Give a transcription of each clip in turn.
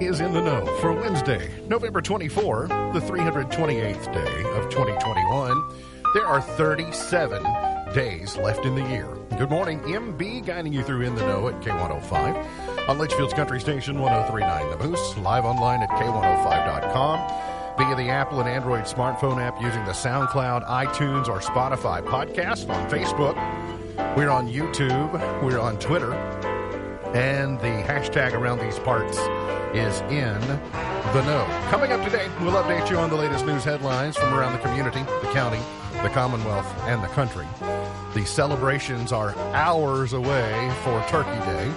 Is In the Know for Wednesday, November 24, the 328th day of 2021. There are 37 days left in the year. Good morning, MB, guiding you through In the Know at K105 on Leitchfield's Country Station 1039 The Moose, live online at K105.com via the Apple and Android smartphone app using the SoundCloud, iTunes, or Spotify podcast on Facebook. We're on YouTube. We're on Twitter. And the hashtag around these parts is in the know. Coming up today, we'll update you on the latest news headlines from around the community, the county, the Commonwealth, and the country. The celebrations are hours away for Turkey Day.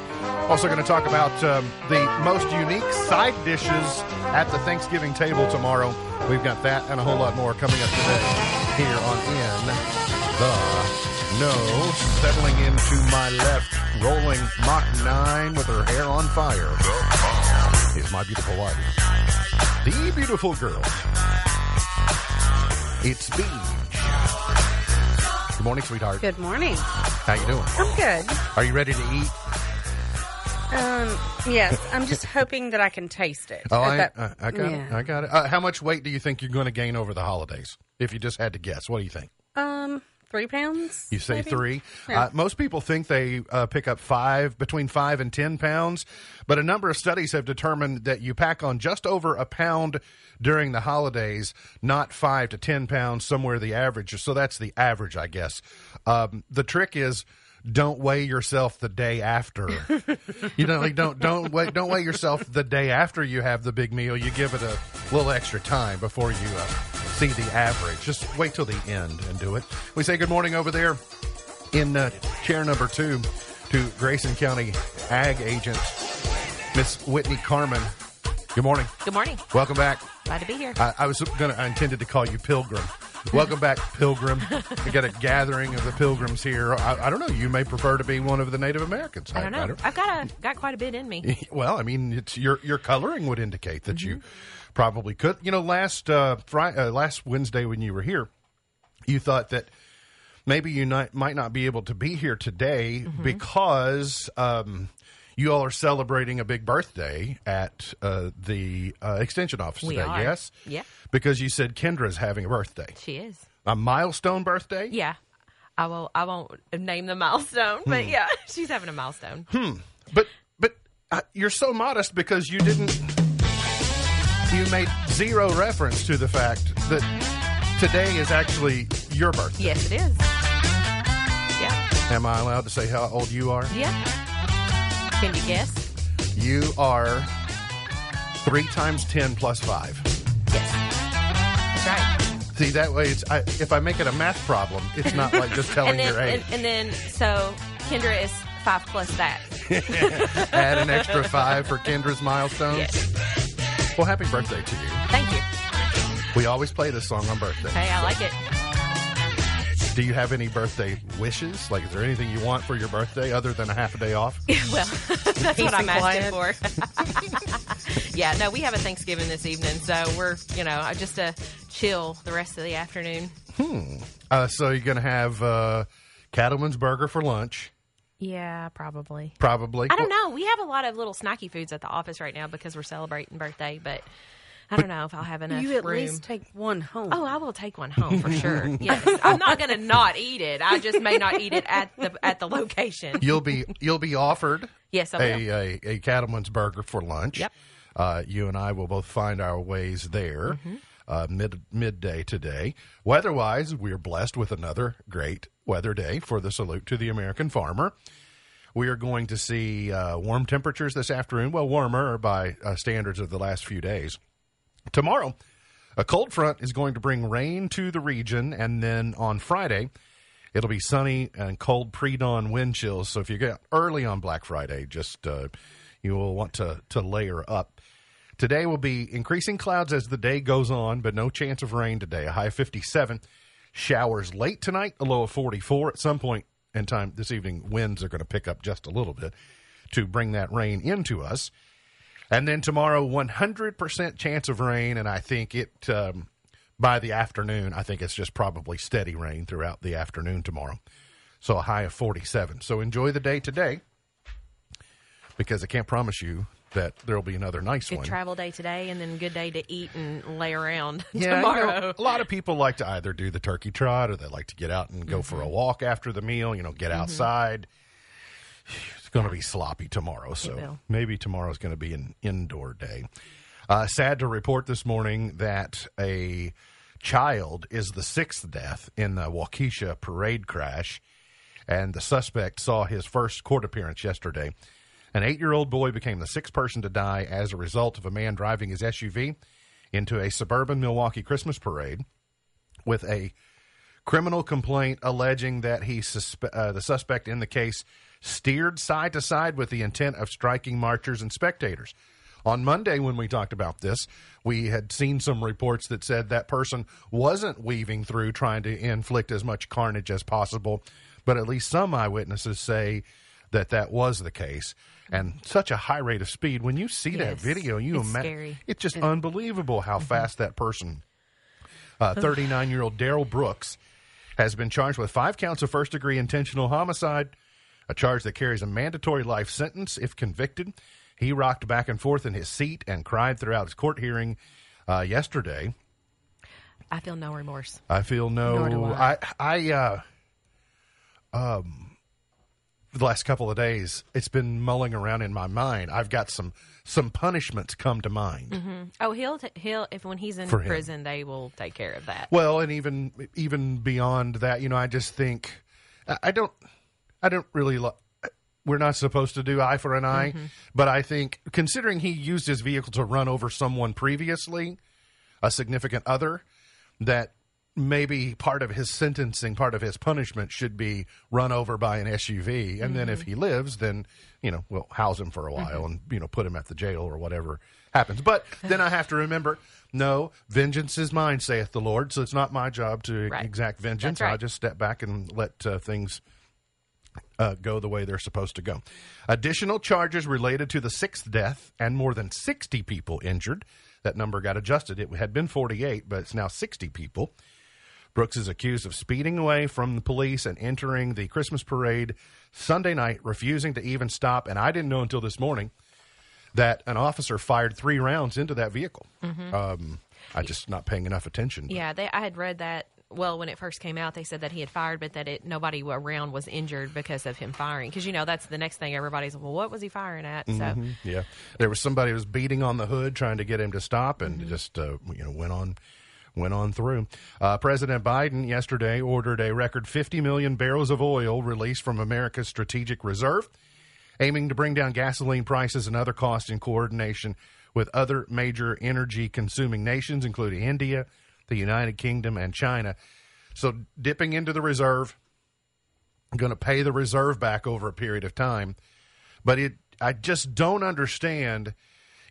Also, going to talk about um, the most unique side dishes at the Thanksgiving table tomorrow. We've got that and a whole lot more coming up today here on In the Know. Settling into my left, rolling Mach 9 with her hair on fire, is my beautiful wife. The beautiful girl. It's Beach. Good morning, sweetheart. Good morning. How you doing? I'm good. Are you ready to eat? Um, yes, I'm just hoping that I can taste it. Oh, I, that- I, I got it. I got it. Uh, how much weight do you think you're going to gain over the holidays? If you just had to guess, what do you think? Um, three pounds. You say maybe? three. Yeah. Uh, most people think they uh, pick up five, between five and ten pounds, but a number of studies have determined that you pack on just over a pound during the holidays, not five to ten pounds, somewhere the average. So that's the average, I guess. Um, the trick is. Don't weigh yourself the day after. you know, like don't don't weigh don't weigh yourself the day after you have the big meal. You give it a little extra time before you uh, see the average. Just wait till the end and do it. We say good morning over there in uh, chair number two to Grayson County Ag Agent Miss Whitney Carmen. Good morning. Good morning. Welcome back. Glad to be here. I, I was gonna. I intended to call you Pilgrim. Welcome back, Pilgrim. We got a gathering of the Pilgrims here. I, I don't know. You may prefer to be one of the Native Americans. I don't know. I've got a got quite a bit in me. Well, I mean, it's your your coloring would indicate that you Mm-hmm. probably could. You know, last uh, Friday, uh, last Wednesday when you were here, you thought that maybe you not, might not be able to be here today Mm-hmm. because um, you all are celebrating a big birthday at uh, the uh, extension office We today. are. Yes, Yeah. because you said Kendra's having a birthday, She is. a milestone birthday. Yeah. I will. I won't name the milestone, Hmm. but yeah, she's having a milestone. Hmm. But but uh, you're so modest because you didn't. You made zero reference to the fact that today is actually your birthday. Yes, it is. Yeah. Am I allowed to say how old you are? Yeah. Can you guess? You are three times ten plus five. Yes. That's right. See that way, it's I, if I make it a math problem, it's not like just telling And then, your age. and, and then, so Kendra is five plus that. Add an extra five for Kendra's milestone. Yes. Well, happy birthday to you. Thank you. We always play this song on birthday. Hey, I like it. Do you have any birthday wishes? Like, is there anything you want for your birthday other than a half a day off? Well, that's what I'm and asking for. yeah, no, we have a Thanksgiving this evening, so we're, you know, just uh, chill the rest of the afternoon. Uh, so you're going to have uh, Cattleman's Burger for lunch, Yeah, probably. probably. I don't know. We have a lot of little snacky foods at the office right now because we're celebrating birthday, but I don't know if I'll have enough You at room. least take one home. Oh, I will take one home for sure. Yes, I'm not going to not eat it. I just may not eat it at the at the location. You'll be you'll be offered Yes, I a, a a Cattleman's Burger for lunch. Yep. Uh, you and I will both find our ways there. Mm-hmm. Uh, mid midday today. Weather-wise, we are blessed with another great weather day for the salute to the American farmer. We are going to see uh, warm temperatures this afternoon. Well, warmer by uh, standards of the last few days. Tomorrow, a cold front is going to bring rain to the region, and then on Friday, it'll be sunny and cold pre-dawn wind chills. So if you get early on Black Friday, just uh, you will want to to layer up. Today will be increasing clouds as the day goes on, but no chance of rain today. A high of 57. Showers late tonight, a low of 44. At some point in time this evening, winds are going to pick up just a little bit to bring that rain into us. And then tomorrow, 100% chance of rain, and I think it um, by the afternoon, I think it's just probably steady rain throughout the afternoon tomorrow. So a high of 47. So enjoy the day today because I can't promise you that there will be another nice Good one. travel day today, and then good day to eat and lay around Yeah, you know, tomorrow. a lot of people like to either do the turkey trot or they like to get out and go for a Mm-hmm. walk after the meal. You know, get outside. Going to be sloppy tomorrow, so maybe tomorrow's going to be an indoor day. Uh, sad to report this morning that a child is the sixth death in the Waukesha parade crash, and the suspect saw his first court appearance yesterday. An eight year old boy became the sixth person to die as a result of a man driving his SUV into a suburban Milwaukee Christmas parade with a criminal complaint alleging that he suspe- uh, the suspect in the case steered side to side with the intent of striking marchers and spectators. On Monday, when we talked about this, we had seen some reports that said that person wasn't weaving through trying to inflict as much carnage as possible, but at least some eyewitnesses say that that was the case. And such a high rate of speed. When you see that video, you It's imagine it's just unbelievable how fast that person uh, 39 year old Darrell Brooks has been charged with five counts of first degree intentional homicide, a charge that carries a mandatory life sentence if convicted. He rocked back and forth in his seat and cried throughout his court hearing uh, yesterday. I feel no remorse. I feel no. I. I, I uh, um, the last couple of days, it's been mulling around in my mind. I've got some some punishments come to mind. Mm-hmm. Oh, he'll t- he'll if when he's in For him. prison, they will take care of that. Well, and even even beyond that, you know, I just think I I don't I don't really we're not supposed to do eye for an eye, mm-hmm. but I think considering he used his vehicle to run over someone previously, a significant other, that maybe part of his sentencing, part of his punishment should be run over by an SUV, and then if mm-hmm. he lives, then you know we'll house him for a while mm-hmm. and you know put him at the jail or whatever happens. But then I have to remember, no, vengeance is mine, saith the Lord. So it's not my job to Right. exact vengeance. Right. I'll just step back and let uh, things uh, go the way they're supposed to go. Additional charges related to the sixth death and more than 60 people injured. That number got adjusted. It had been 48, but it's now 60 people. Brooks is accused of speeding away from the police and entering the Christmas parade Sunday night, refusing to even stop. And I didn't know until this morning that an officer fired three rounds into that vehicle. Um, I just not paying enough attention. Yeah, they, I had read that. Well, when it first came out, they said that he had fired, but that it nobody around was injured because of him firing. Because you know that's the next thing everybody's well, what was he firing at? So Yeah, there was somebody who was beating on the hood trying to get him to stop, and it just uh, you know went on, went on through. Uh, President Biden yesterday ordered a record 50 million barrels of oil released from America's strategic reserve, aiming to bring down gasoline prices and other costs in coordination with other major energy-consuming nations, including India, the United Kingdom, and China. So dipping into the reserve, going to pay the reserve back over a period of time but it I just don't understand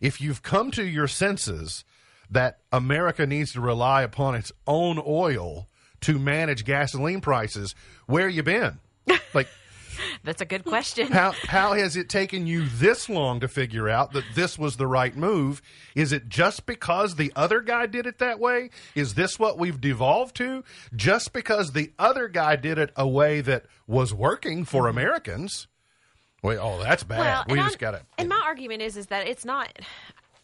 if you've come to your senses that America needs to rely upon its own oil to manage gasoline prices. Where you been? Like that's a good question. how how has it taken you this long to figure out that this was the right move? Is it just because the other guy did it that way? Is this what we've devolved to? Just because the other guy did it a way that was working for mm-hmm. Americans? Wait, oh, that's bad. Well, we just got to. And my argument is is that it's not.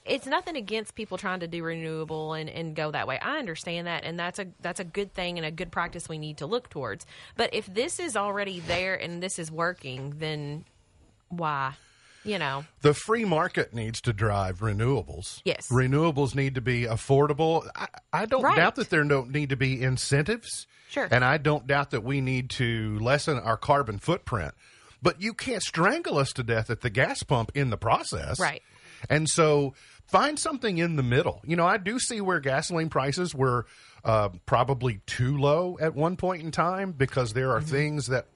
It's nothing against people trying to do renewable and, and go that way. I understand that, and that's a that's a good thing and a good practice we need to look towards. But if this is already there and this is working, then why? You know, The free market needs to drive renewables. Yes. Renewables need to be affordable. I, I don't Right. doubt that there don't need to be incentives. Sure. And I don't doubt that we need to lessen our carbon footprint. But you can't strangle us to death at the gas pump in the process. Right. And so find something in the middle. You know, I do see where gasoline prices were uh, probably too low at one point in time because there are things that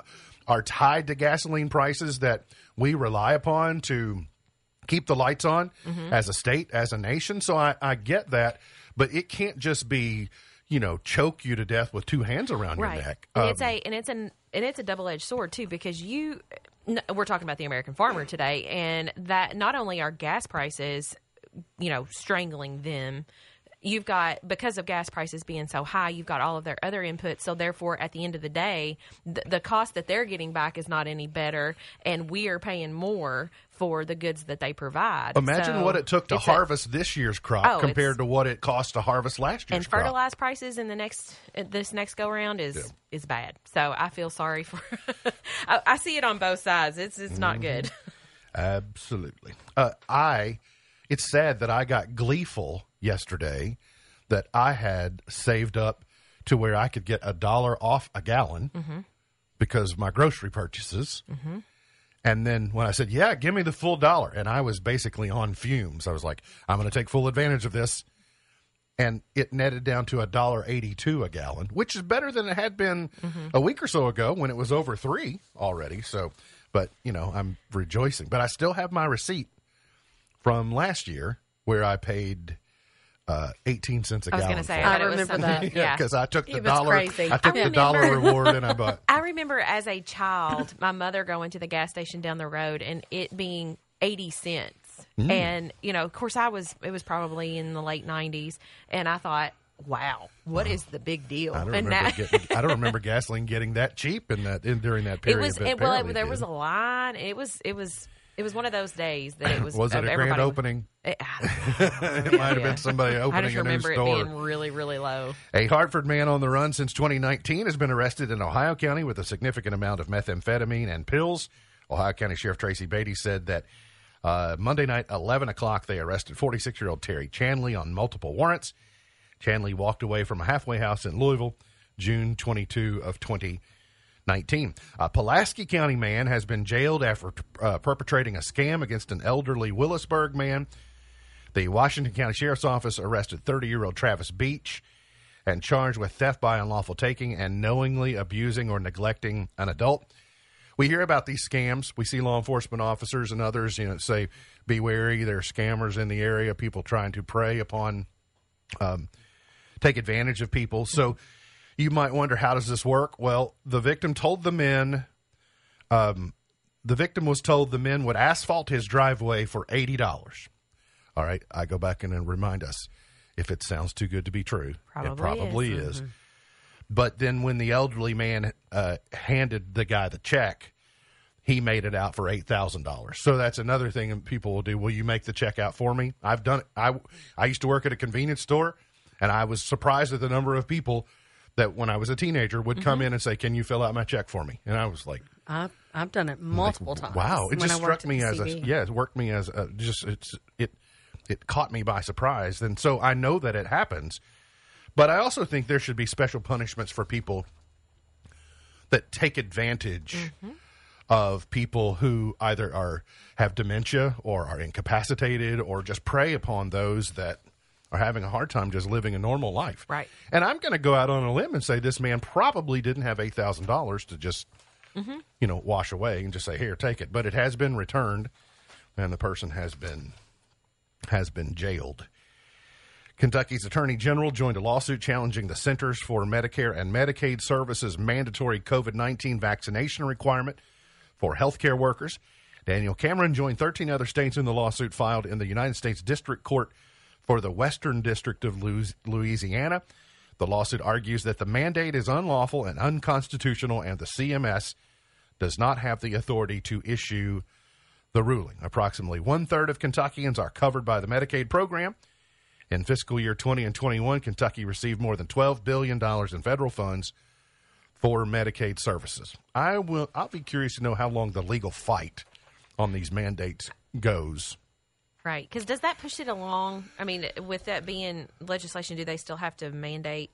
are tied to gasoline prices that we rely upon to keep the lights on as a state, as a nation. So I, I get that, but it can't just be, you know, choke you to death with two hands around right? your neck. And Um, it's a and it's an and it's a double edged sword too because you. We're talking about the American farmer today, and that not only are gas prices, you know, strangling them. you've got because of gas prices being so high, you've got all of their other inputs. So therefore, at the end of the day, the, the cost that they're getting back is not any better, and we are paying more for the goods that they provide. Imagine So what it took to it's a- harvest this year's crop Oh, compared to what it cost to harvest last year's and crop. prices in the next this next go around is is bad. So I feel sorry for. I, I see it on both sides. It's it's not Mm-hmm. good. Absolutely. Uh, I. It's sad that I got gleeful yesterday that I had saved up to where I could get a dollar off a gallon Mm-hmm. because of my grocery purchases. And then when I said, "Yeah, give me the full dollar," and I was basically on fumes, I was like, "I'm going to take full advantage of this." And it netted down to a dollar eighty-two a gallon, which is better than it had been a week or so ago when it was over three already. So, but you know, I'm rejoicing. But I still have my receipt from last year where I paid uh, eighteen cents a I was gallon. going to say, I it. thought it was remember that. yeah, because I took the dollar. crazy. I took I the dollar reward and I bought. I remember as a child, my mother going to the gas station down the road and it being 80 cents. Mm. And, you know, of course, I was, it was probably in the late 90s. And I thought, wow, what is the big deal? I don't remember now- getting. I don't remember gasoline getting that cheap in that in during that period. it was, it, well, it, there did. was a line. It was, it was, it was one of those days that it was. Was it a grand opening? It, it might have been somebody I opening just a new remember it being really, really low. A Hartford man on the run since 2019 has been arrested in Ohio County with a significant amount of methamphetamine and pills. Ohio County Sheriff Tracy Beatty said that uh, Monday night, 11 o'clock, they arrested 46 year old Terry Chanley on multiple warrants. Chanley walked away from a halfway house in Louisville, June 22 of 2019. A Pulaski County man has been jailed after uh, perpetrating a scam against an elderly Willisburg man. The Washington County Sheriff's Office arrested 30 year old Travis Beach and charged with theft by unlawful taking and knowingly abusing or neglecting an adult. We hear about these scams. We see law enforcement officers and others, you know, say, "Be wary. There are scammers in the area. People trying to prey upon, um, take advantage of people." So, you might wonder, how does this work? Well, the victim told the men, um, the victim was told the men would asphalt his driveway for eighty dollars. All right, I go back in and remind us if it sounds too good to be true. it Probably probably is. is. But then when the elderly man uh, handed the guy the check, he made it out for eight thousand dollars. So that's another thing people will do. Will you make the check out for me? I've done it. I I used to work at a convenience store, and I was surprised at the number of people that when I was a teenager would come Mm-hmm. in and say, "Can you fill out my check for me?" And I was like, I've, I've done it multiple times. Wow, it when just I worked struck me as a yeah, it worked me as a just it's it it caught me by surprise, and so I know that it happens. But I also think there should be special punishments for people that take advantage Mm-hmm. of people who either are have dementia or are incapacitated or just prey upon those that are having a hard time just living a normal life. Right. And I'm going to go out on a limb and say this man probably didn't have eight thousand dollars to just mm-hmm. you know wash away and just say here take it. But it has been returned, and the person has been has been jailed. Kentucky's Attorney General joined a lawsuit challenging the Centers for Medicare and Medicaid Services mandatory COVID 19 vaccination requirement for healthcare workers. Daniel Cameron joined 13 other states in the lawsuit filed in the United States District Court for the Western District of Louisiana. The lawsuit argues that the mandate is unlawful and unconstitutional, and the CMS does not have the authority to issue the ruling. Approximately one third of Kentuckians are covered by the Medicaid program. In fiscal year 20 and 21, Kentucky received more than $12 billion in federal funds for Medicaid services. I will I'll be curious to know how long the legal fight on these mandates goes. Right. Because does that push it along? I mean, with that being legislation, do they still have to mandate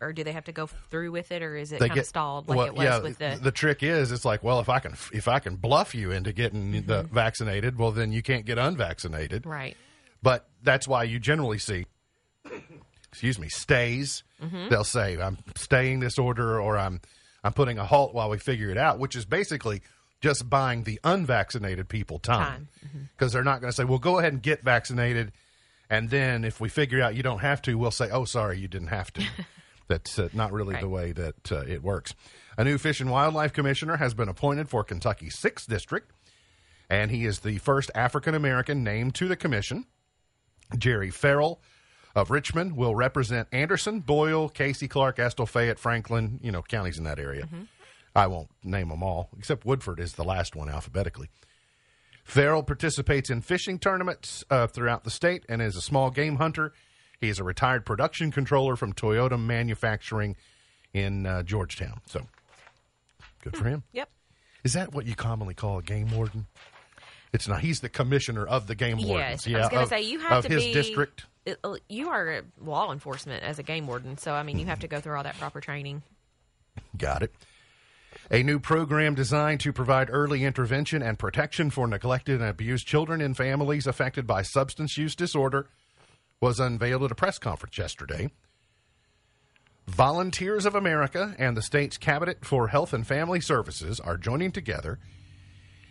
or do they have to go through with it or is it They kind of stalled like well, it was yeah, with the. the trick is it's like, well, if I can if I can bluff you into getting the vaccinated, well then you can't get unvaccinated. right. But that's why you generally see, excuse me, stays. Mm-hmm. They'll say, "I'm staying this order," or "I'm I'm putting a halt while we figure it out," which is basically just buying the unvaccinated people time. Mm-hmm. because they're not going to say, "Well, go ahead and get vaccinated," and then if we figure out you don't have to, we'll say, "Oh, sorry, you didn't have to." That's uh, not really the way that uh, it works. A new Fish and Wildlife Commissioner has been appointed for Kentucky's 6th District, and he is the first African American named to the commission. Jerry Farrell of Richmond will represent Anderson, Boyle, Casey, Clark, Estill, Fayette, Franklin, you know, counties in that area. I won't name them all, except Woodford is the last one alphabetically. Farrell participates in fishing tournaments uh, throughout the state and is a small game hunter. He is a retired production controller from Toyota Manufacturing in uh, Georgetown. So good for him. Yep. Is that what you commonly call a game warden? It's not. He's the commissioner of the game wardens. Yes, I was going to say you have to his be district. it- uh, You are law enforcement as a game warden, so I mean you have to go through all that proper training. Got it. A new program designed to provide early intervention and protection for neglected and abused children in families affected by substance use disorder was unveiled at a press conference yesterday. Volunteers of America and the state's Cabinet for Health and Family Services are joining together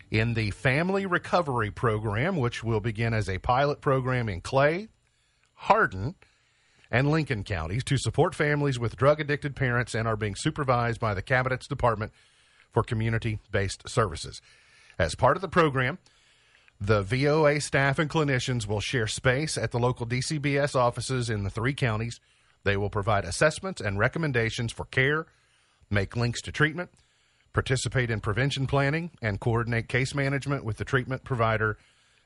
in the Family Recovery Program, which will begin as a pilot program in Clay, Hardin, and Lincoln counties to support families with drug addicted parents and are being supervised by the Cabinet's Department for Community Based Services. As part of the program, the VOA staff and clinicians will share space at the local DCBS offices in the three counties. They will provide assessments and recommendations for care, make links to treatment, participate in prevention planning, and coordinate case management with the treatment provider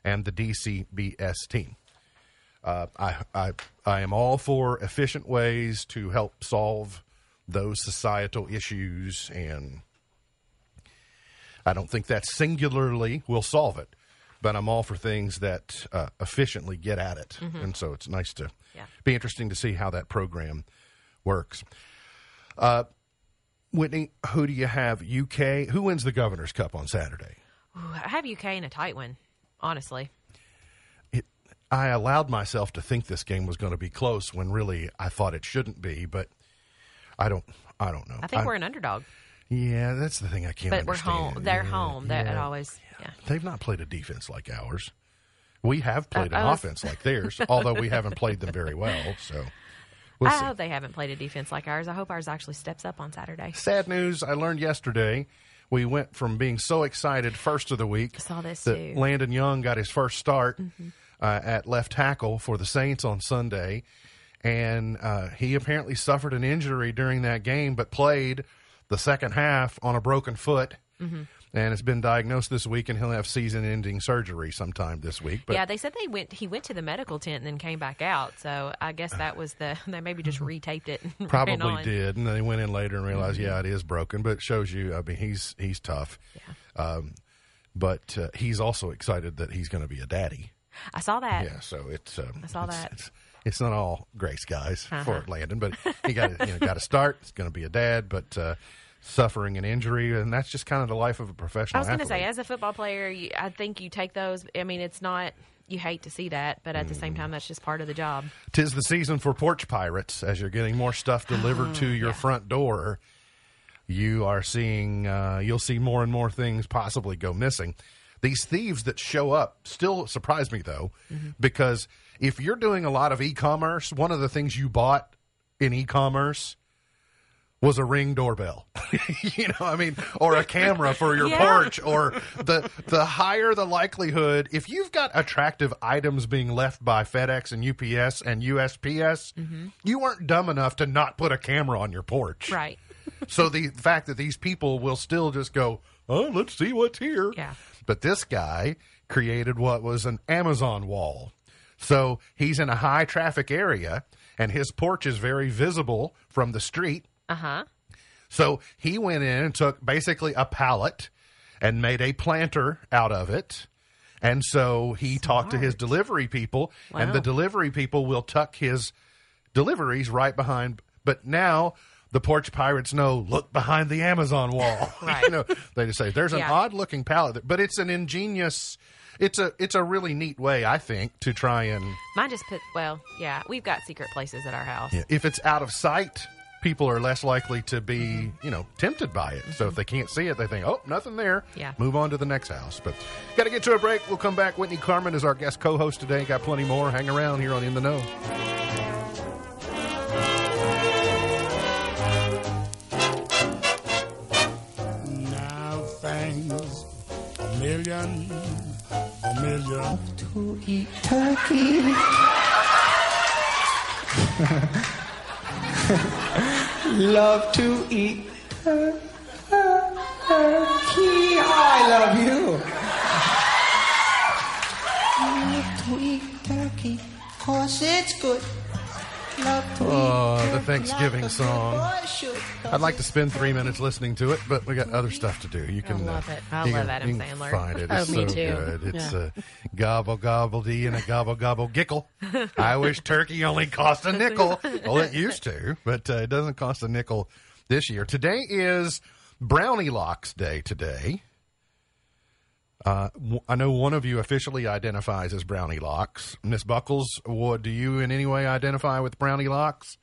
and the DCBS team. Uh, I, I, I am all for efficient ways to help solve those societal issues, and I don't think that singularly will solve it, but I'm all for things that uh, efficiently get at it. And so it's nice to Yeah. be interesting to see how that program works. Uh, Whitney, who do you have? UK? Who wins the Governor's Cup on Saturday? Ooh, I have UK in a tight one, honestly. it, I allowed myself to think this game was going to be close when really I thought it shouldn't be, but I don't. I don't know. I think we're an underdog, Yeah, that's the thing I can't. but we're home. They're Yeah, home. It yeah. always. Yeah. They've not played a defense like ours. We have played I an was- offense like theirs, although we haven't played them very well. So we'll I see. hope they haven't played a defense like ours. I hope ours actually steps up on Saturday. Sad news I learned yesterday. We went from being so excited first of the week I saw this that too. Mm-hmm. Landon Young got his first start uh, at left tackle for the Saints on Sunday, and uh, he apparently suffered an injury during that game, but played the second half on a broken foot. Mm-hmm. And it's been diagnosed this week, and he'll have season-ending surgery sometime this week. But yeah, they said they went. He went to the medical tent and then came back out. So I guess that was the. They maybe just retaped it. Probably did, and then they went in later and realized, yeah, it is broken. But it shows you. I mean, he's he's tough. Yeah. Um, but uh, he's also excited that he's going to be a daddy. I saw that. Yeah, so it's. Um, I saw it's, that. It's, it's not all grace, guys, Uh-huh. for Landon, but he got you know got to start. He's going to be a dad, but uh, suffering an injury, and that's just kind of the life of a professional. I was going to say, as a football player, you, I think you take those. I mean, it's not. You hate to see that, but at the Mm. same time, that's just part of the job. Tis the season for porch pirates as you're getting more stuff delivered Oh, to your front door. You are seeing, uh, you'll see more and more things possibly go missing. These thieves that show up still surprise me though, Mm-hmm. because if you're doing a lot of e commerce, one of the things you bought in e commerce was a ring doorbell. you know, I mean, or a camera for your Yeah. porch, or the the higher the likelihood if you've got attractive items being left by FedEx and UPS and USPS, mm-hmm. you weren't dumb enough to not put a camera on your porch. Right. So the fact that these people will still just go, "Oh, let's see what's here." Yeah. But this guy created what was an Amazon wall. So he's in a high traffic area and his porch is very visible from the street. Uh huh. So he went in and took basically a pallet and made a planter out of it. And so he talked to his delivery people, and the delivery people will tuck his deliveries right behind. But now the porch pirates know look behind the Amazon wall. Right. you know, they just say there's an Yeah. odd looking pallet, but it's an ingenious. It's a it's a really neat way, I think, to try and Mine just put. Well, yeah, we've got secret places at our house. Yeah, if it's out of sight, people are less likely to be, you know, tempted by it. So if mm-hmm. they can't see it, they think, "Oh, nothing there." Yeah. Move on to the next house. But got to get to a break. We'll come back. Whitney Carmen is our guest co-host today. Got plenty more. Hang around here on In the Know. Now thanks a million, a million to eat turkey. Love to eat tur- tur- turkey. I love you. Love to eat turkey, cause it's good. Oh, the Thanksgiving song. good boy should, 'cause I'd like to spend three minutes listening to it, but we got other stuff to do. You can I love uh, it. I love Adam Sandler. Find it. Oh, It's me so too. good. It's Yeah. a gobble gobble dee and a gobble gobble gickle. I wish turkey only cost a nickel. Well, it used to, but uh, it doesn't cost a nickel this year. Today is Brownie Locks Day. Today. Uh, I know one of you officially identifies as Brownie Locks. Miss Buckles, what, do you in any way identify with Brownie Locks?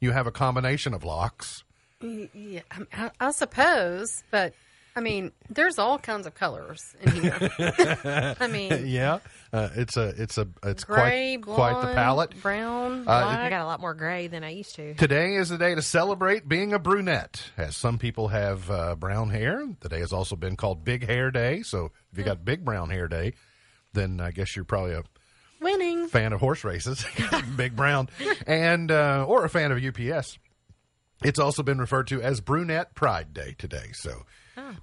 You have a combination of locks. Yeah, I, I suppose, but I mean, there's all kinds of colors in here. I mean, Yeah, uh, it's a it's a it's gray, quite quite the palette. brown, Uh, black. I got a lot more gray than I used to. Today is the day to celebrate being a brunette, as some people have uh, brown hair. The day has also been called Big Hair Day. So if you got Big Brown Hair Day, then I guess you're probably a winning. fan of horse races, Big Brown, and uh, or a fan of UPS. It's also been referred to as Brunette Pride Day today. So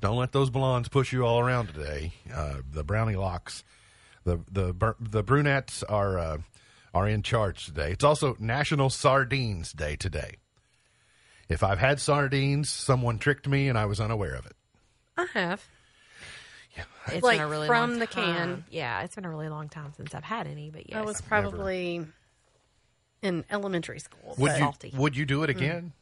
don't let those blondes push you all around today. Uh, the brownie locks, the the the brunettes are uh, are in charge today. It's also National Sardines Day today. If I've had sardines, someone tricked me and I was unaware of it. I have. Yeah. It's Like, been a really from long the time. can. Yeah, it's been a really long time since I've had any, but yes. I was probably in elementary school. Would but, Salty. you would you do it again?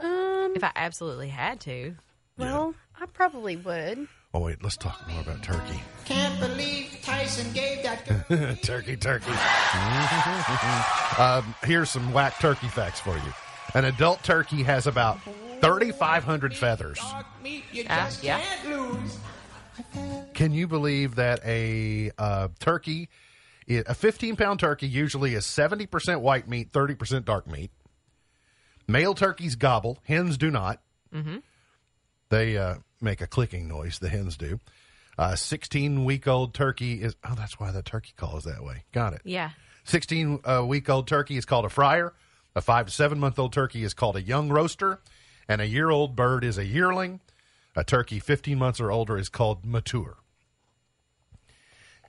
um, if I absolutely had to. Well, I probably would. Oh wait, let's talk more about turkey. Can't believe Tyson gave that girl. turkey, turkey. um, here's some whack turkey facts for you. An adult turkey has about 3,500 feathers. dog meat you Ah, yeah. can't lose. Can you believe that a uh, turkey, a 15 pound turkey, usually is 70% white meat, 30% dark meat? Male turkeys gobble, hens do not. Mm-hmm. They uh, make a clicking noise, the hens do. A 16 week old turkey is, oh, that's why the turkey call is that way. Got it. Yeah. 16 uh, week old turkey is called a fryer. A five to seven month old turkey is called a young roaster. And a year old bird is a yearling. A turkey 15 months or older is called mature.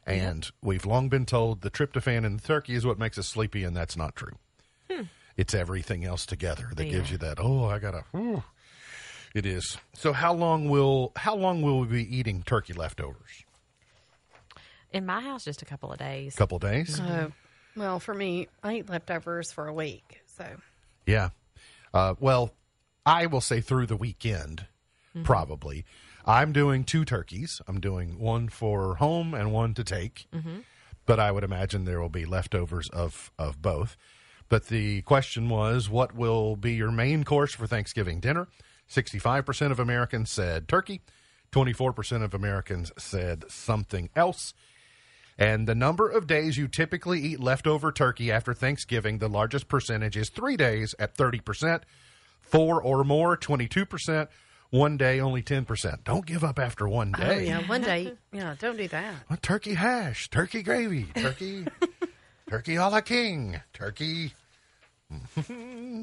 And we've long been told the tryptophan in the turkey is what makes us sleepy, and that's not true. It's everything else together that gives you that. Oh, I gotta. Ooh. It is. So how long will how long will we be eating turkey leftovers? In my house, just a couple of days. A couple of days. So, well, for me, I eat leftovers for a week. So, Yeah. Uh, well, I will say through the weekend, probably. I'm doing two turkeys. I'm doing one for home and one to take. But I would imagine there will be leftovers of, of both. But the question was what will be your main course for Thanksgiving dinner? 65% of Americans said turkey, 24% of Americans said something else. And the number of days you typically eat leftover turkey after Thanksgiving, the largest percentage is three days at 30%, four or more, 22%, one day, only 10%. Don't give up after one oh day. yeah, one day, yeah, don't do that. Well, turkey hash, turkey gravy, turkey, turkey a la king, turkey.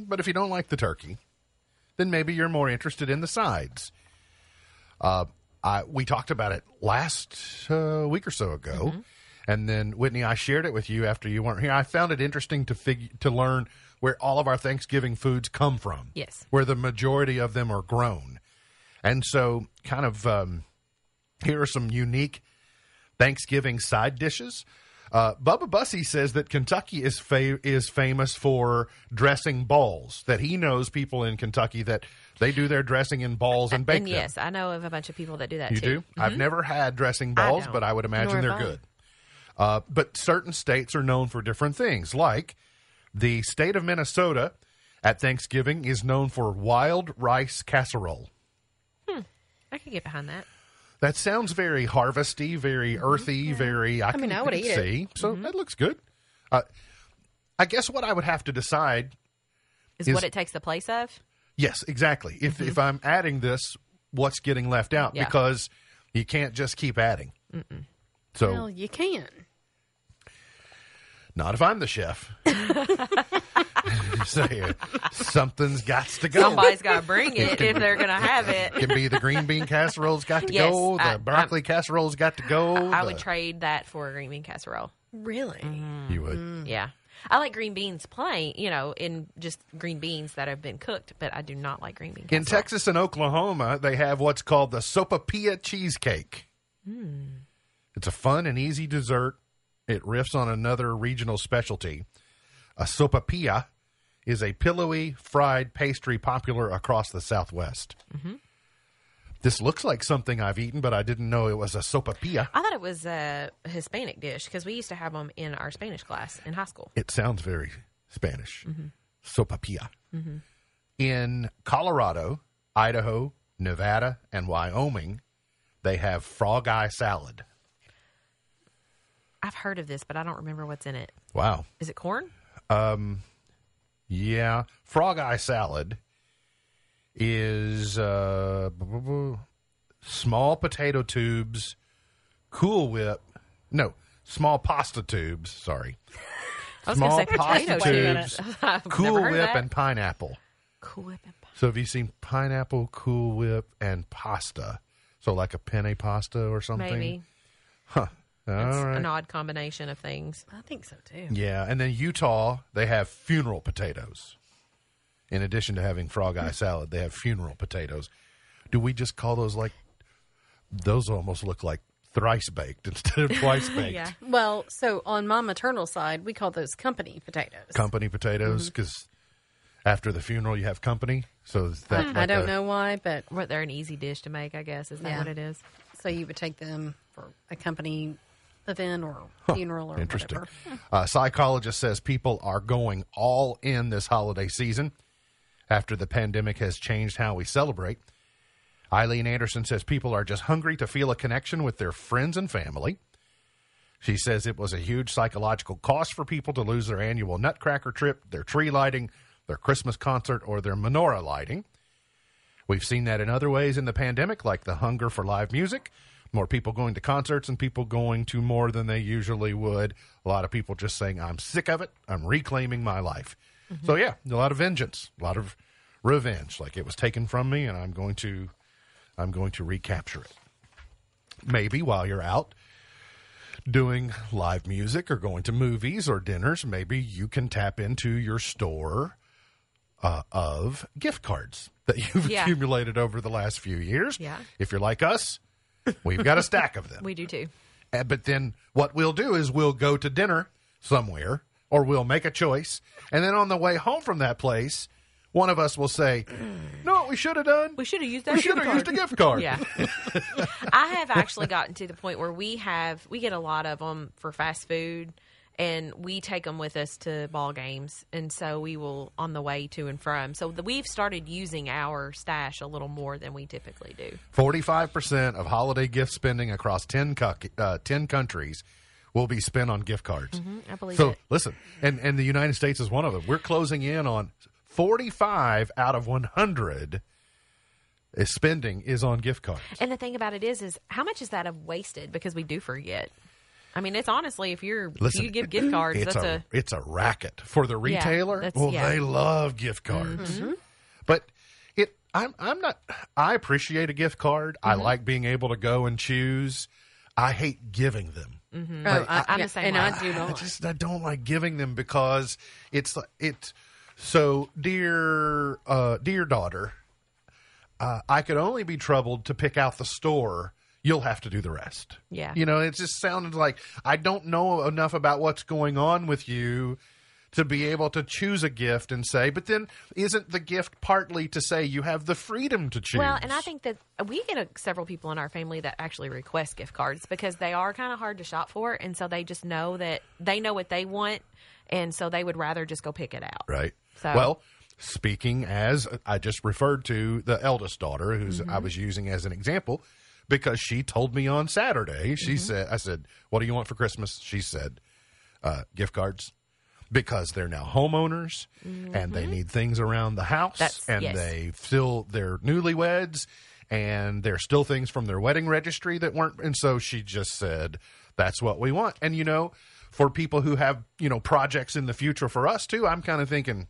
but if you don't like the turkey, then maybe you're more interested in the sides. Uh, I, we talked about it last uh, week or so ago, and then Whitney, I shared it with you after you weren't here. I found it interesting to fig- to learn where all of our Thanksgiving foods come from. Yes. where the majority of them are grown, and so kind of um, here are some unique Thanksgiving side dishes. Uh, Bubba Bussy says that Kentucky is fa- is famous for dressing balls. That he knows people in Kentucky that they do their dressing in balls and bake and them. yes, I know of a bunch of people that do that You too. do? I've never had dressing balls, don't. but I would imagine Nor they're good. Uh, but certain states are known for different things. Like the state of Minnesota at Thanksgiving is known for wild rice casserole. Hmm, I could get behind that. That sounds very harvesty, very mm-hmm. earthy, very. I, mean, can, I would eat it. see. So mm-hmm. that looks good. Uh, I guess what I would have to decide. Is, Is- what it takes the place of? Yes, exactly. If mm-hmm. if I'm adding this, what's getting left out? Yeah. Because you can't just keep adding. So Well, you can. Not if I'm the chef. Say uh, something's got to go. Somebody's got to bring it if they're going to have it. It Can be the green bean casserole's got to Yes, go. The I- broccoli casserole's got to go. I the- would trade that for a green bean casserole. Really? You would. Yeah. I like green beans plain, you know, in just green beans that have been cooked, but I do not like green bean casserole. In Texas and Oklahoma, they have what's called the sopapilla cheesecake. It's a fun and easy dessert. It riffs on another regional specialty. A sopapilla is a pillowy fried pastry popular across the Southwest. Mm-hmm. This looks like something I've eaten, but I didn't know it was a sopapilla. I thought it was a Hispanic dish because we used to have them in our Spanish class in high school. It sounds very Spanish. Mm-hmm. Sopapilla. Mm-hmm. In Colorado, Idaho, Nevada, and Wyoming, they have frog eye salad. I've heard of this, but I don't remember what's in it. Wow. Is it corn? Um, yeah. Frog eye salad is uh, small potato tubes, Cool Whip. No, small pasta tubes. Sorry. I was going Small to say pasta potato tubes. Cool never heard of Whip, and pineapple. Cool Whip and pie. So have you seen pineapple, Cool Whip, and pasta? So like a penne pasta or something? Maybe. All That's right. an odd combination of things. I think so too. Yeah, and then Utah, they have funeral potatoes. In addition to having frog eye hmm. salad, they have funeral potatoes. Do we just call those like those almost look like thrice baked instead of twice baked? Yeah. Well, so on my maternal side, we call those company potatoes. Company potatoes mm-hmm. because after the funeral you have company. So is that hmm. I like don't a- know why, but What they're an easy dish to make, I guess. Is that Yeah. what it is? so you would take them for a company event or funeral or Interesting. whatever. Uh, psychologist says people are going all in this holiday season after the pandemic has changed how we celebrate. Eileen Anderson says people are just hungry to feel a connection with their friends and family. She says it was a huge psychological cost for people to lose their annual Nutcracker trip, their tree lighting, their Christmas concert, or their menorah lighting. We've seen that in other ways in the pandemic, like the hunger for live music, more people going to concerts and people going to more than they usually would. A lot of people just saying, I'm sick of it. I'm reclaiming my life. So, yeah, a lot of vengeance, a lot of revenge. Like it was taken from me and I'm going to. I'm going to recapture it. Maybe while you're out doing live music or going to movies or dinners, maybe you can tap into your store uh, of gift cards that you've Yeah. accumulated over the last few years. Yeah. If you're like us, we've got a stack of them. We do too. Uh, but then what we'll do is we'll go to dinner somewhere or we'll make a choice. And then on the way home from that place, one of us will say, No, what we should have done? We should have used that We should have used a gift card. Yeah. I have actually gotten to the point where we have we get a lot of them for fast food and we take them with us to ball games and so we will on the way to and from. So the, we've started using our stash a little more than we typically do. 45% of holiday gift spending across 10, cu- uh, 10 countries will be spent on gift cards. I believe So it. listen, and, and the United States is one of them. We're closing in on 45 out of 100 is spending is on gift cards. And the thing about it is is how much is that of wasted because we do forget. I mean, it's honestly if you're Listen, if you give gift cards, it's that's a, a, it's a racket for the retailer. that's- well, yeah. Mm-hmm. they love gift cards, but it I'm I'm not. I appreciate a gift card. I Mm-hmm. like being able to go and choose. I hate giving them. Oh, I- I'm the same and way. I do I not. just I don't like giving them because it's it's so dear uh, dear daughter. Uh, I could only be troubled to pick out the store. You'll have to do the rest. Yeah. you know, it just sounded like I don't know enough about what's going on with you to be able to choose a gift and say. But then, isn't the gift partly to say you have the freedom to choose? Well, and I think that we get a, several people in our family that actually request gift cards because they are kind of hard to shop for, and so they just know that they know what they want, and so they would rather just go pick it out. Right. So- Well, speaking as I just referred to the eldest daughter, who's mm-hmm. I was using as an example, because she told me on Saturday, she said, I said, What do you want for Christmas? She said, uh, gift cards. Because they're now homeowners and they need things around the house That's- and yes. they still they're newlyweds and there's still things from their wedding registry that weren't and so she just said that's what we want and you know for people who have you know projects in the future for us too. I'm kind of thinking,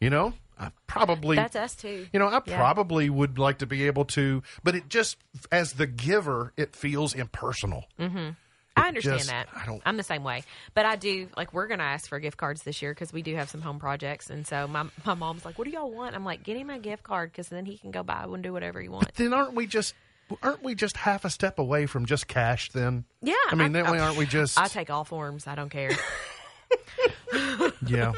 you know, I probably That's us too. you know, I Yeah. probably would like to be able to, but it just as the giver, it feels impersonal. Mm-hmm. I understand just- that. I don't- I'm the same way, but I do like we're gonna ask for gift cards this year because we do have some home projects, and so my my mom's like, "What do y'all want?" I'm like, "Get him a gift card because then he can go buy and do whatever he wants." Then aren't we just aren't we just half a step away from just cash? Then Yeah, I mean, that way aren't we just I take all forms. I don't care. Yeah.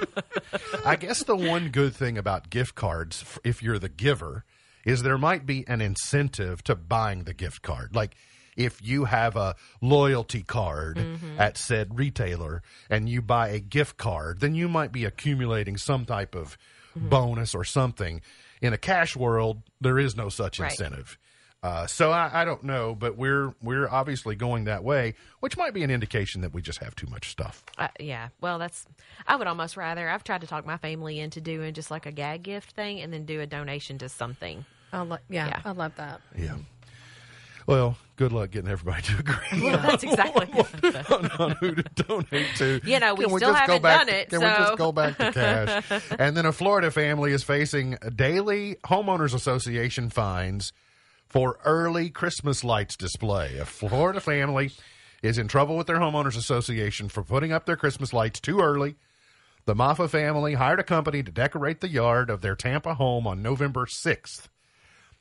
I guess the one good thing about gift cards, if you're the giver, is there might be an incentive to buying the gift card. Like if you have a loyalty card mm-hmm. at said retailer and you buy a gift card, then you might be accumulating some type of mm-hmm. bonus or something. In a cash world, there is no such Right. incentive. Uh, so I, I don't know, but we're we're obviously going that way, which might be an indication that we just have too much stuff. Uh, yeah, well, that's. I would almost rather. I've tried to talk my family into doing just like a gag gift thing, and then do a donation to something. I lo- yeah, Yeah. I love that. Yeah. Well, good luck getting everybody to agree Well, that's exactly. on, on who to donate to. You know, we Can still just go haven't done to- it, Can we just go back to cash? and then a Florida family is facing daily homeowners association fines for early Christmas lights display. A Florida family is in trouble with their homeowners association for putting up their Christmas lights too early. The Maffa family hired a company to decorate the yard of their Tampa home on November 6th.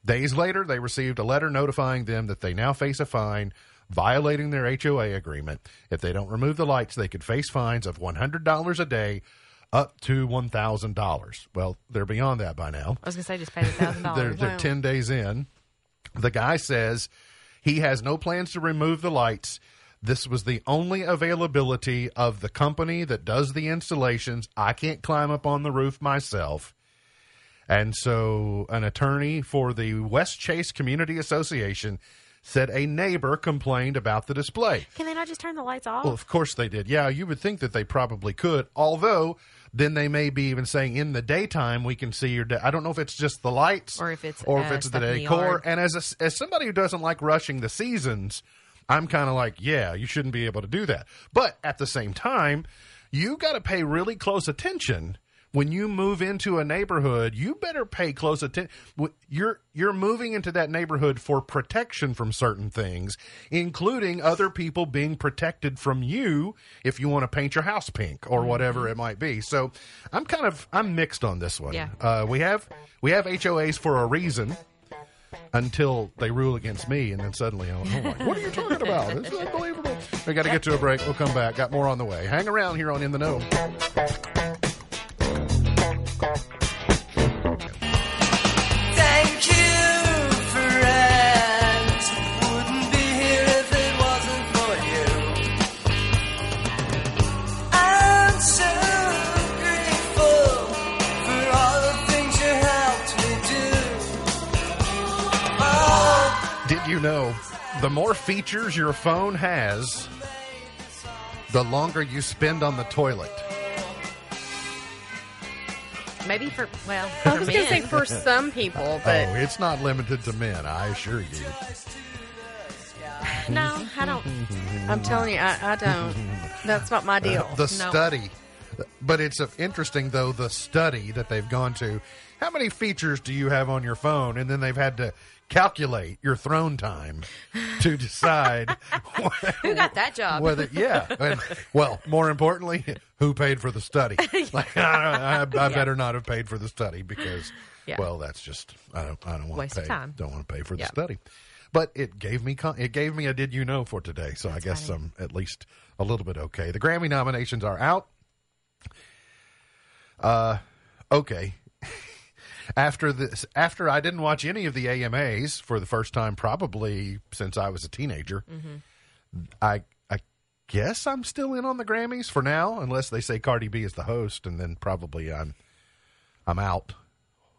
Days later, they received a letter notifying them that they now face a fine violating their HOA agreement. If they don't remove the lights, they could face fines of $100 a day up to $1,000. Well, they're beyond that by now. I was gonna say just pay the thousand They're, dollars. they're 10 days in. The guy says he has no plans to remove the lights. This was the only availability of the company that does the installations. I can't climb up on the roof myself. And so, an attorney for the Westchase Community Association said a neighbor complained about the display. Can they not just turn the lights off? Well, of course they did. Yeah, you would think that they probably could. Although, then they may be even saying in the daytime we can see your. I don't know if it's just the lights, Or if it's, or if uh, it's the in the decor. and as a, as somebody who doesn't like rushing the seasons, I'm kind of like, yeah, you shouldn't be able to do that. But at the same time, you got to pay really close attention. When you move into a neighborhood, you better pay close attention. You're you're moving into that neighborhood for protection from certain things, including other people being protected from you if you want to paint your house pink or whatever it might be. So, I'm kind of I'm mixed on this one. Yeah. Uh, we have we have HOAs for a reason until they rule against me, and then suddenly I'm like, "What are you talking about? This is unbelievable." We got to get to a break. We'll come back. Got more on the way. Hang around here on In the Know. Thank you, friends. Wouldn't be here if it wasn't for you. I'm so grateful for all the things you helped me do. Oh. Did you know the more features your phone has, the longer you spend on the toilet? Maybe for well, I was going to say for some people, but oh, it's not limited to men, I assure you. no, I don't. I'm telling you, I, I don't. That's not my deal. The No. study. But it's uh, interesting, though, the study that they've gone to. How many features do you have on your phone? And then they've had to calculate your throne time to decide Who got that job? whether, yeah. And, well, more importantly, who paid for the study? Like, I, I, I better not have paid for the study because, Yeah. well, that's just, I don't, I don't want to pay. time. Don't want to pay for the Yeah. study. But it gave me it gave me a did you know for today, so I guess funny. I'm at least a little bit okay. The Grammy nominations are out. Uh, okay. After this, after I didn't watch any of the AMAs for the first time, probably since I was a teenager, I I guess I'm still in on the Grammys for now, unless they say Cardi B is the host, and then probably I'm I'm out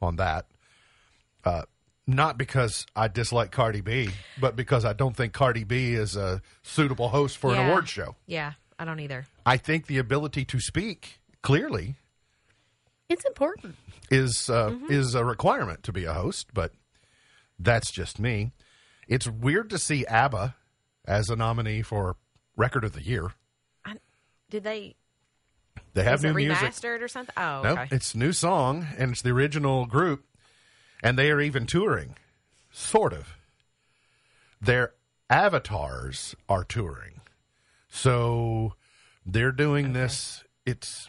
on that. Uh, not because I dislike Cardi B, but because I don't think Cardi B is a suitable host for an award show. Yeah, I don't either. I think the ability to speak clearly it's important. is uh, is a requirement to be a host, but that's just me. It's weird to see ABBA as a nominee for Record of the Year. I- Did they? They have new music. remastered or something? Oh, No, okay. it's new song and it's the original group, and they are even touring, sort of. Their avatars are touring, so they're doing this. It's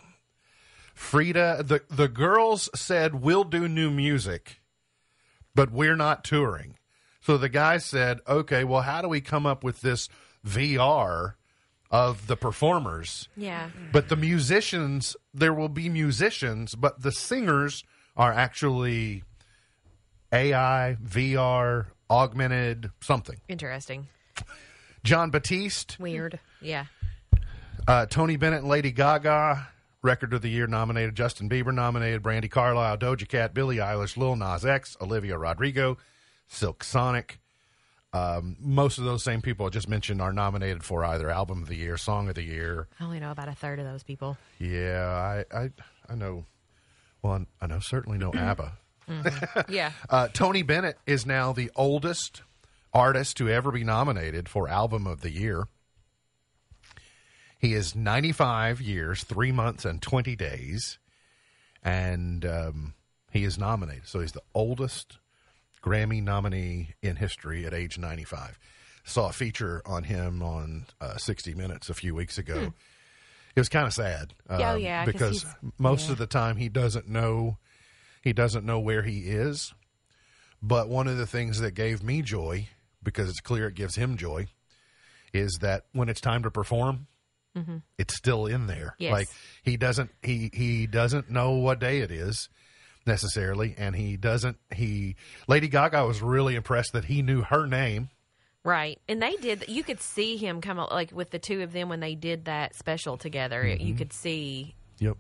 Frida. the The girls said we'll do new music, but we're not touring. So the guy said, "Okay, well, how do we come up with this VR of the performers?" yeah. But the musicians, there will be musicians, but the singers are actually AI, VR, augmented something. Interesting. Jon Batiste, Weird. Yeah. uh, Tony Bennett, and Lady Gaga, Record of the Year nominated. Justin Bieber nominated. Brandi Carlile, Doja Cat, Billie Eilish, Lil Nas X, Olivia Rodrigo, Silk Sonic. Um, most of those same people I just mentioned are nominated for either Album of the Year, Song of the Year, I only know about a third of those people. Yeah, I, I, I know. Well, I know certainly know ABBA. Yeah. Uh, Tony Bennett is now the oldest artist to ever be nominated for Album of the Year. He is 95 years, three months, and 20 days, and um, he is nominated. So he's the oldest Grammy nominee in history at age 95. Saw a feature on him on uh, 60 Minutes a few weeks ago. It was kind of sad. Yeah, oh, um, yeah, 'cause because most yeah. of the time he doesn't know he doesn't know where he is. But one of the things that gave me joy, because it's clear it gives him joy, is that when it's time to perform, it's still in there. Yes. Like he doesn't he he doesn't know what day it is necessarily, and he doesn't he. Lady Gaga was really impressed that he knew her name. Right. And they did, you could see him come up, like with the two of them when they did that special together. Mm-hmm. You could see, Yep.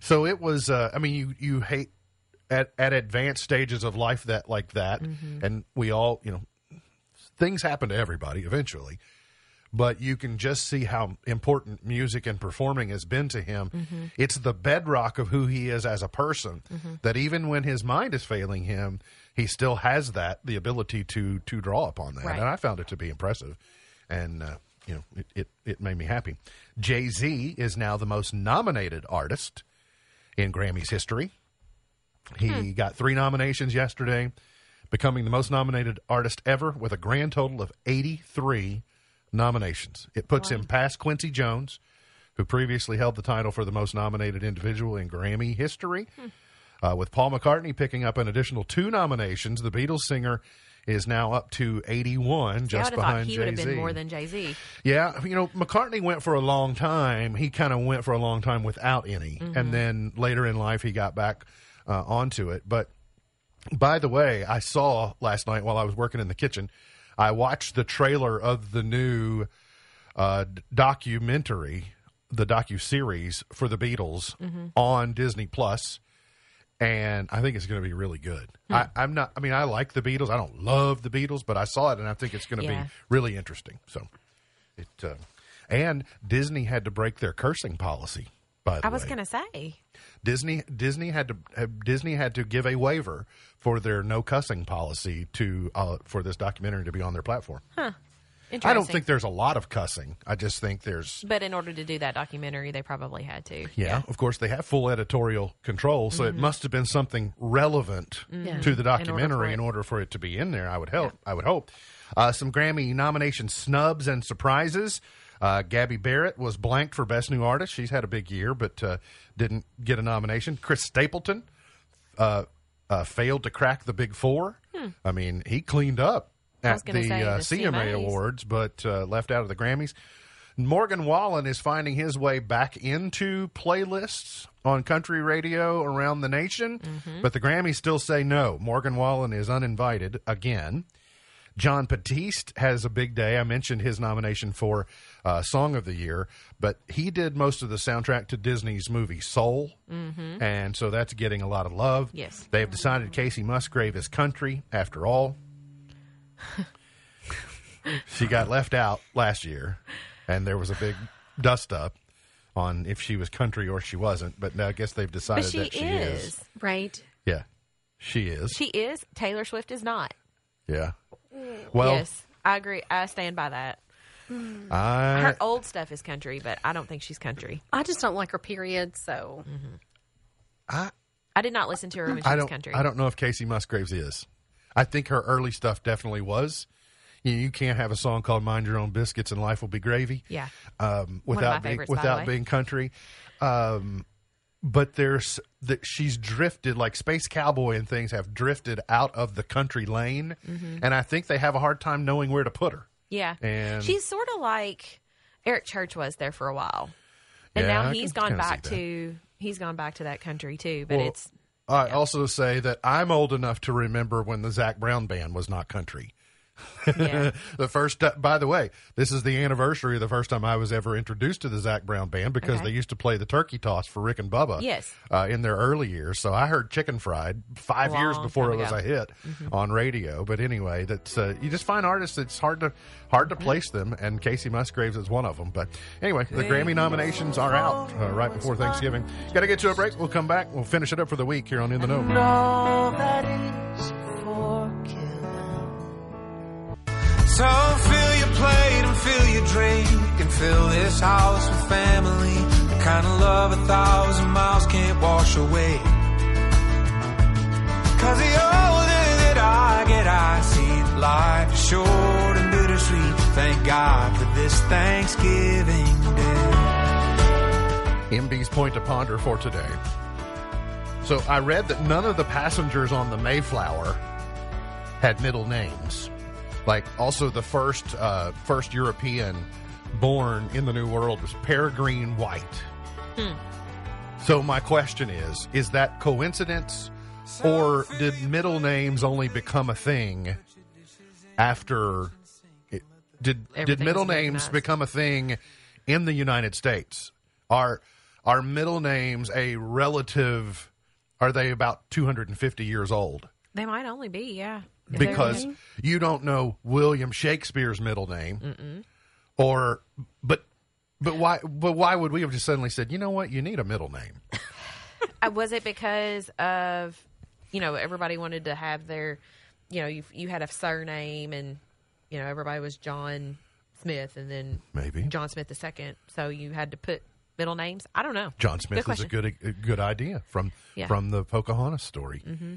So it was. Uh, I mean, you you hate at at advanced stages of life that like that, and we all you know things happen to everybody eventually. But you can just see how important music and performing has been to him. Mm-hmm. It's the bedrock of who he is as a person. Mm-hmm. That even when his mind is failing him, he still has that the ability to to draw upon that. Right. And I found it to be impressive, and uh, you know it, it it made me happy. Jay Z is now the most nominated artist in Grammys history. He hmm. got three nominations yesterday, becoming the most nominated artist ever with a grand total of 83 nominations. It puts him past Quincy Jones, who previously held the title for the most nominated individual in Grammy history. Uh, with Paul McCartney picking up an additional two nominations, the Beatles singer is now up to 81, I just would have thought behind he would have been more than Jay Z. Yeah, you know, McCartney went for a long time. He kind of went for a long time without any, and then later in life he got back uh, onto it. But by the way, I saw last night while I was working in the kitchen, I watched the trailer of the new uh, documentary, the docu series for the Beatles on Disney Plus, and I think it's going to be really good. I, I'm not. I mean, I like the Beatles. I don't love the Beatles, but I saw it, and I think it's going to Yeah. be really interesting. So, it uh, and Disney had to break their cursing policy. By the I was way, going to say, Disney Disney had to uh, Disney had to give a waiver for their no cussing policy to uh, for this documentary to be on their platform. Huh. Interesting. I don't think there's a lot of cussing. I just think there's But in order to do that documentary, they probably had to. yeah, of course they have full editorial control, so it must have been something relevant Yeah. to the Mm-hmm. for documentary in order for it to be in there. I would help. I would hope. Uh, some Grammy nomination snubs and surprises. Uh, Gabby Barrett was blanked for Best New Artist. She's had a big year, but uh, didn't get a nomination. Chris Stapleton uh, uh, failed to crack the Big Four. I mean, he cleaned up Hmm. at the, say, uh, the CMA CMAs. Awards, but uh, left out of the Grammys. Morgan Wallen is finding his way back into playlists on country radio around the nation, Mm-hmm. but the Grammys still say no. Morgan Wallen is uninvited again. Jon Batiste has a big day. I mentioned his nomination for uh, Song of the Year, but he did most of the soundtrack to Disney's movie Soul, and so that's getting a lot of love. Mm-hmm. Yes. they have decided Kacey Musgrave is country after all. she got left out last year, and there was a big dust up on if she was country or she wasn't. But now I guess they've decided she, that she is. is. Right. Yeah, she is. She is. Taylor Swift is not. yeah. Well, yes, I agree. I stand by that. I Her old stuff is country, but I don't think she's country. I just don't like her period. So I I did not listen to her when she I was don't country. I don't know if Kacey Musgraves is. I think her early stuff definitely was. You, you can't have a song called "Mind Your Own Biscuits" and life will be gravy. Yeah. um, One of my without being favorites, by the without way. being country. Um, but there's that she's drifted like Space Cowboy and things have drifted out of the country lane, Mm-hmm. and I think they have a hard time knowing where to put her. Yeah. And- she's sort of like Eric Church was there for a while. And Yeah, now he's gone back to he's gone back to that country too, but Well, it's I also say that I'm old enough to remember when the Zac Brown band was not country. Yeah. the first, by the way, this is the anniversary of the first time I was ever introduced to the Zac Brown band because Okay. they used to play the turkey toss for Rick and Bubba. Yes. uh, in their early years. So I heard Chicken Fried five years before it was a hit on radio. But anyway, that's uh, you just find artists. It's hard to hard to place them, and Kacey Musgraves is one of them. But anyway, the Grammy nominations are out uh, right before Thanksgiving. Got to get to a break. We'll come back. We'll finish it up for the week here on In the Know. So fill your plate and fill your drink and fill this house with family. The kind of love a thousand miles can't wash away. Cause the older that I get, I see life short and bittersweet. Thank God for this Thanksgiving Day. MB's point to ponder for today. So I read that none of the passengers on the Mayflower had middle names. Like also the first uh, first European born in the New World was Peregrine White. So my question is: Is that coincidence, or did middle names only become a thing after? It, did did middle names become a thing in the United States? Are are middle names a relative? Are they about two hundred and fifty years old? They might only be, yeah. Because you don't know William Shakespeare's middle name, or but but why but why would we have just suddenly said you know what you need a middle name? Uh, was it because of you know everybody wanted to have their you know you you had a surname and you know everybody was John Smith and then Maybe. John Smith the second, so you had to put middle names. I don't know. John Smith is a good a good idea from Yeah. from the Pocahontas story. Mm-hmm.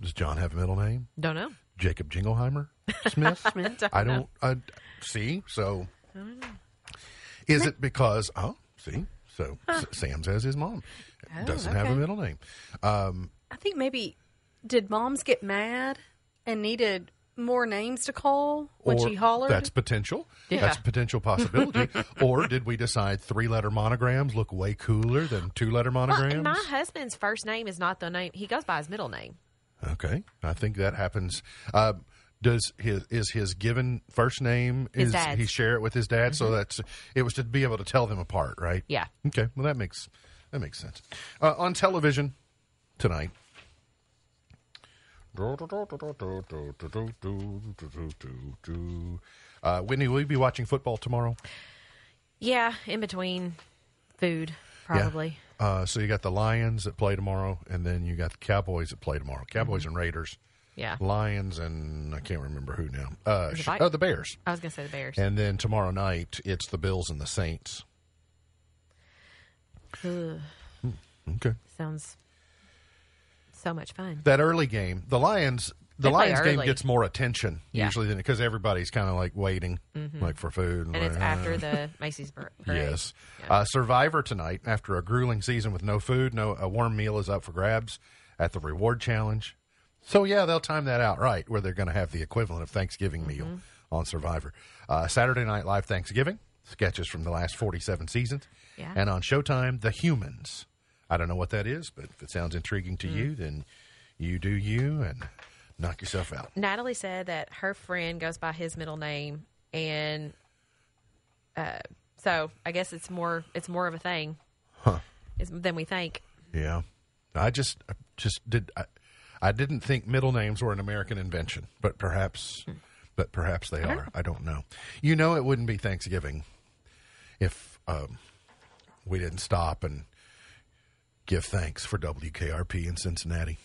Does John have a middle name? Don't know. Jacob Jingleheimer Smith. Don't I don't. I see. So, is it because? Oh, see. So S- Sam says his mom doesn't have a okay. middle name. Um, I think maybe did moms get mad and needed more names to call when or she hollered? That's potential. Yeah. That's a potential possibility. or did we decide three letter monograms look way cooler than two letter Well, monograms? my husband's first name is not the name. He goes by his middle name. Okay, I think that happens. Uh, does his is his given first name His is dad's. Mm-hmm. he share it with his dad? So that's it was to be able to tell them apart, right? Yeah. Okay, well that makes that makes sense. Uh, on television tonight. Uh, Whitney, will you be watching football tomorrow? Yeah, in between food, probably. Yeah. Uh, so you got the Lions that play tomorrow, and then you got the Cowboys that play tomorrow. Cowboys and Raiders. Yeah. Lions and I can't remember who now. Uh, sh- Vi- oh, the Bears. I was gonna say the Bears. And then tomorrow night it's the Bills and the Saints. Ugh, Okay. sounds so much fun. That early game, the Lions. The Lions game early. gets more attention Yeah. usually than because everybody's kind of like waiting, like for food, And it's like, after uh, the Macy's parade. Yes. Yeah. Uh, Survivor tonight, after a grueling season with no food, no a warm meal is up for grabs at the reward challenge. So yeah, they'll time that out right, where they're going to have the equivalent of Thanksgiving meal Mm-hmm. on Survivor. Uh, Saturday Night Live Thanksgiving sketches from the last forty-seven seasons, Yeah. and on Showtime, The Humans. I don't know what that is, but if it sounds intriguing Mm. to you, then you do you and knock yourself out. Natalie said that her friend goes by his middle name, and uh, so I guess it's more it's more of a thing is- than we think. Yeah, I just I just did. I, I didn't think middle names were an American invention, but perhaps, but perhaps they are. I don't know. You know, it wouldn't be Thanksgiving if um, we didn't stop and give thanks for WKRP in Cincinnati.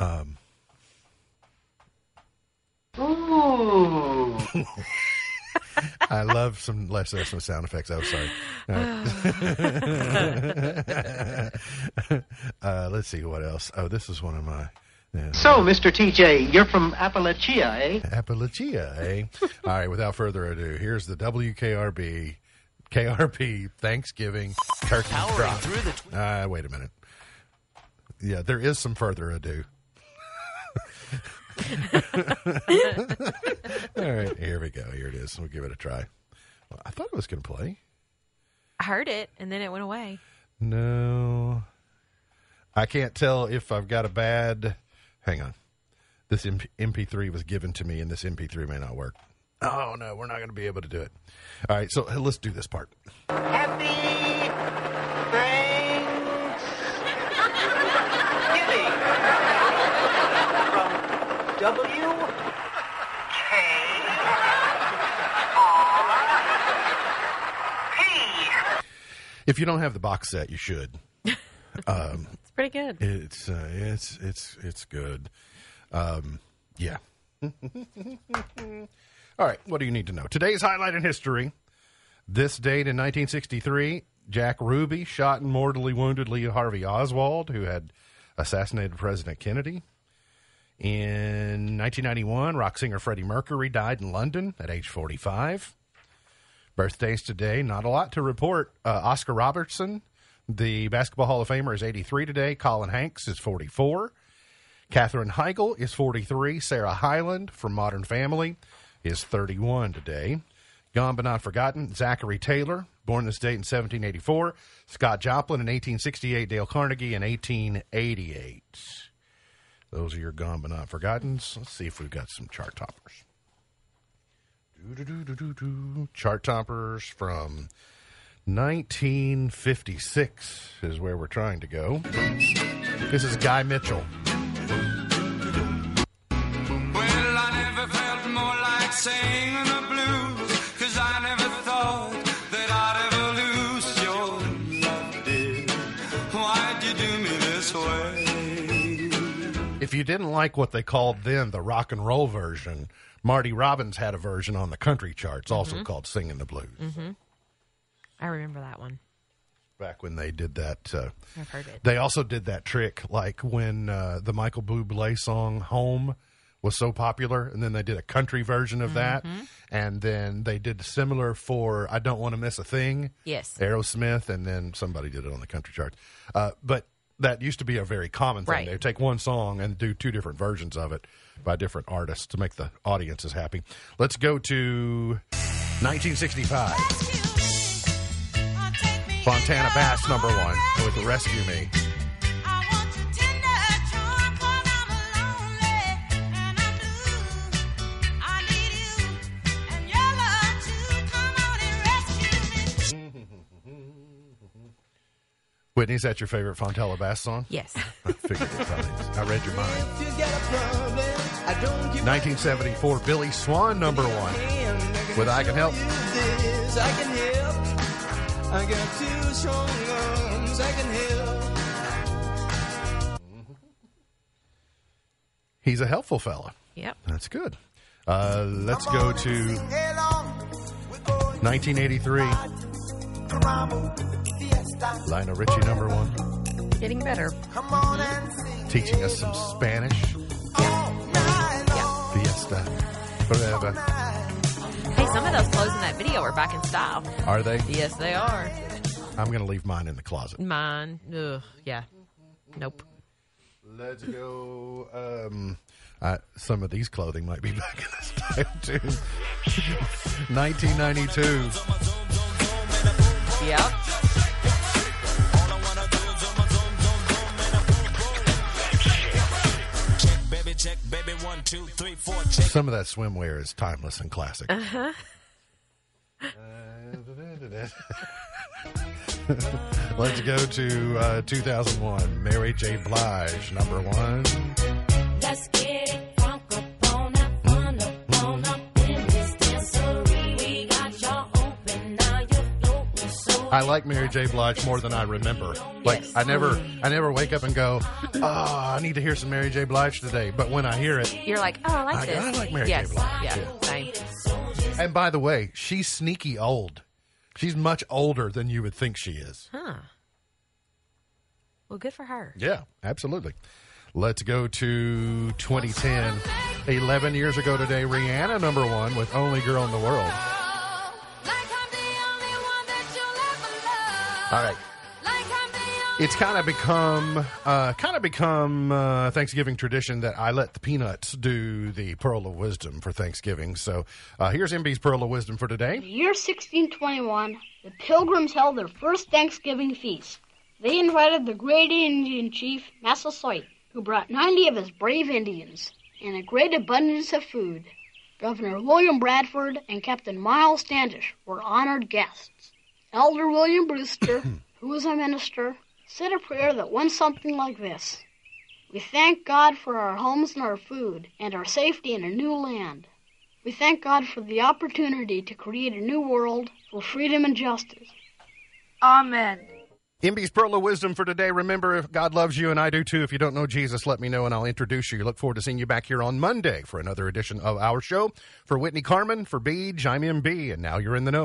Yes. Ooh. I love some less some sound effects. Oh, sorry. All right. uh, let's see what else. Oh, this is one of my. Yeah. So, Mr. TJ, you're from Appalachia, eh? Appalachia, eh? All right, without further ado, here's the WKRB KRP Thanksgiving turkey Powering drop. through the tw- uh, wait a minute. Yeah, there is some further ado. All right, here we go. Here it is. We'll give it a try. Well, I thought it was going to play. I heard it and then it went away. No. I can't tell if I've got a bad. Hang on. This MP- MP3 was given to me, and this MP3 may not work. Oh, no, we're not going to be able to do it. All right, so let's do this part. Happy Thanksgiving from W K R P. If you don't have the box set, you should. It's pretty good. It's uh, it's it's it's good. Um, yeah. All right. What do you need to know? Today's highlight in history. This date in 1963, Jack Ruby shot and mortally wounded Lee Harvey Oswald, who had assassinated President Kennedy. In 1991, rock singer Freddie Mercury died in London at age 45. Birthdays today, not a lot to report. Uh, Oscar Robertson, the Basketball Hall of Famer, is 83 today. Colin Hanks is 44. Katherine Heigl is 43. Sarah Hyland from Modern Family is 31 today. Gone but not forgotten, Zachary Taylor, born this date in 1784. Scott Joplin in 1868. Dale Carnegie in 1888. Those are your gone but not forgottens. Let's see if we've got some chart toppers. Chart toppers from 1956 is where we're trying to go. This is Guy Mitchell. Well, didn't like what they called then the rock and roll version, Marty Robbins had a version on the country charts also called Singing the Blues. I remember that one. Back when they did that. Uh, I've heard it. They also did that trick, like when uh, the Michael Bublé song "Home" was so popular, and then they did a country version of that, and then they did similar for "I Don't Want to Miss a Thing." Yes. Aerosmith, and then somebody did it on the country charts. Uh, but that used to be a very common thing. Right. They would take one song and do two different versions of it by different artists to make the audiences happy. Let's go to 1965. Fontella Bass number one with "Rescue Me." Whitney, is that your favorite Fontella Bass song? Yes. I figured it probably is. I read your mind. 1974, Billy Swan, number one, with I Can Help. He's a helpful fella. Yep. That's good. Uh, let's go to 1983. Lionel Richie, number one, Getting better. teaching us some Spanish. Yeah. Fiesta. Forever. Hey, some of those clothes in that video are back in style. Are they? Yes, they are. I'm going to leave mine in the closet. Mine. Ugh. Yeah. Nope. Let's go. Um, uh, some of these clothing might be back in this time too. 1992. Yep. Check, baby one, two, three, four, check. Some of that swimwear is timeless and classic. Uh-huh. Let's go to uh, 2001. Mary J. Blige, number one. I like Mary J. Blige more than I remember. Like Yes. I never, I never wake up and go, "Oh, I need to hear some Mary J. Blige today." But when I hear it, You're like, oh, I like I- this. I like Mary J. Blige. Yeah. Yeah. Same. And by the way, she's sneaky old. She's much older than you would think she is. Huh. Well, good for her. Yeah, absolutely. Let's go to 2010. 11 years ago today, Rihanna number one with Only Girl in the World. All right. It's kind of become uh, kind of become uh, Thanksgiving tradition that I let the peanuts do the pearl of wisdom for Thanksgiving. So uh, here's MB's pearl of wisdom for today. In the year 1621, the Pilgrims held their first Thanksgiving feast. They invited the great Indian chief Massasoit, who brought 90 of his brave Indians and a great abundance of food. Governor William Bradford and Captain Miles Standish were honored guests. Elder William Brewster, who was a minister, said a prayer that went something like this We thank God for our homes and our food and our safety in a new land. We thank God for the opportunity to create a new world for freedom and justice. Amen. MB's Pearl of Wisdom for today. Remember, if God loves you and I do too, if you don't know Jesus, let me know and I'll introduce you. Look forward to seeing you back here on Monday for another edition of our show. For Whitney Carmen, for Beej, I'm MB, and now you're in the know.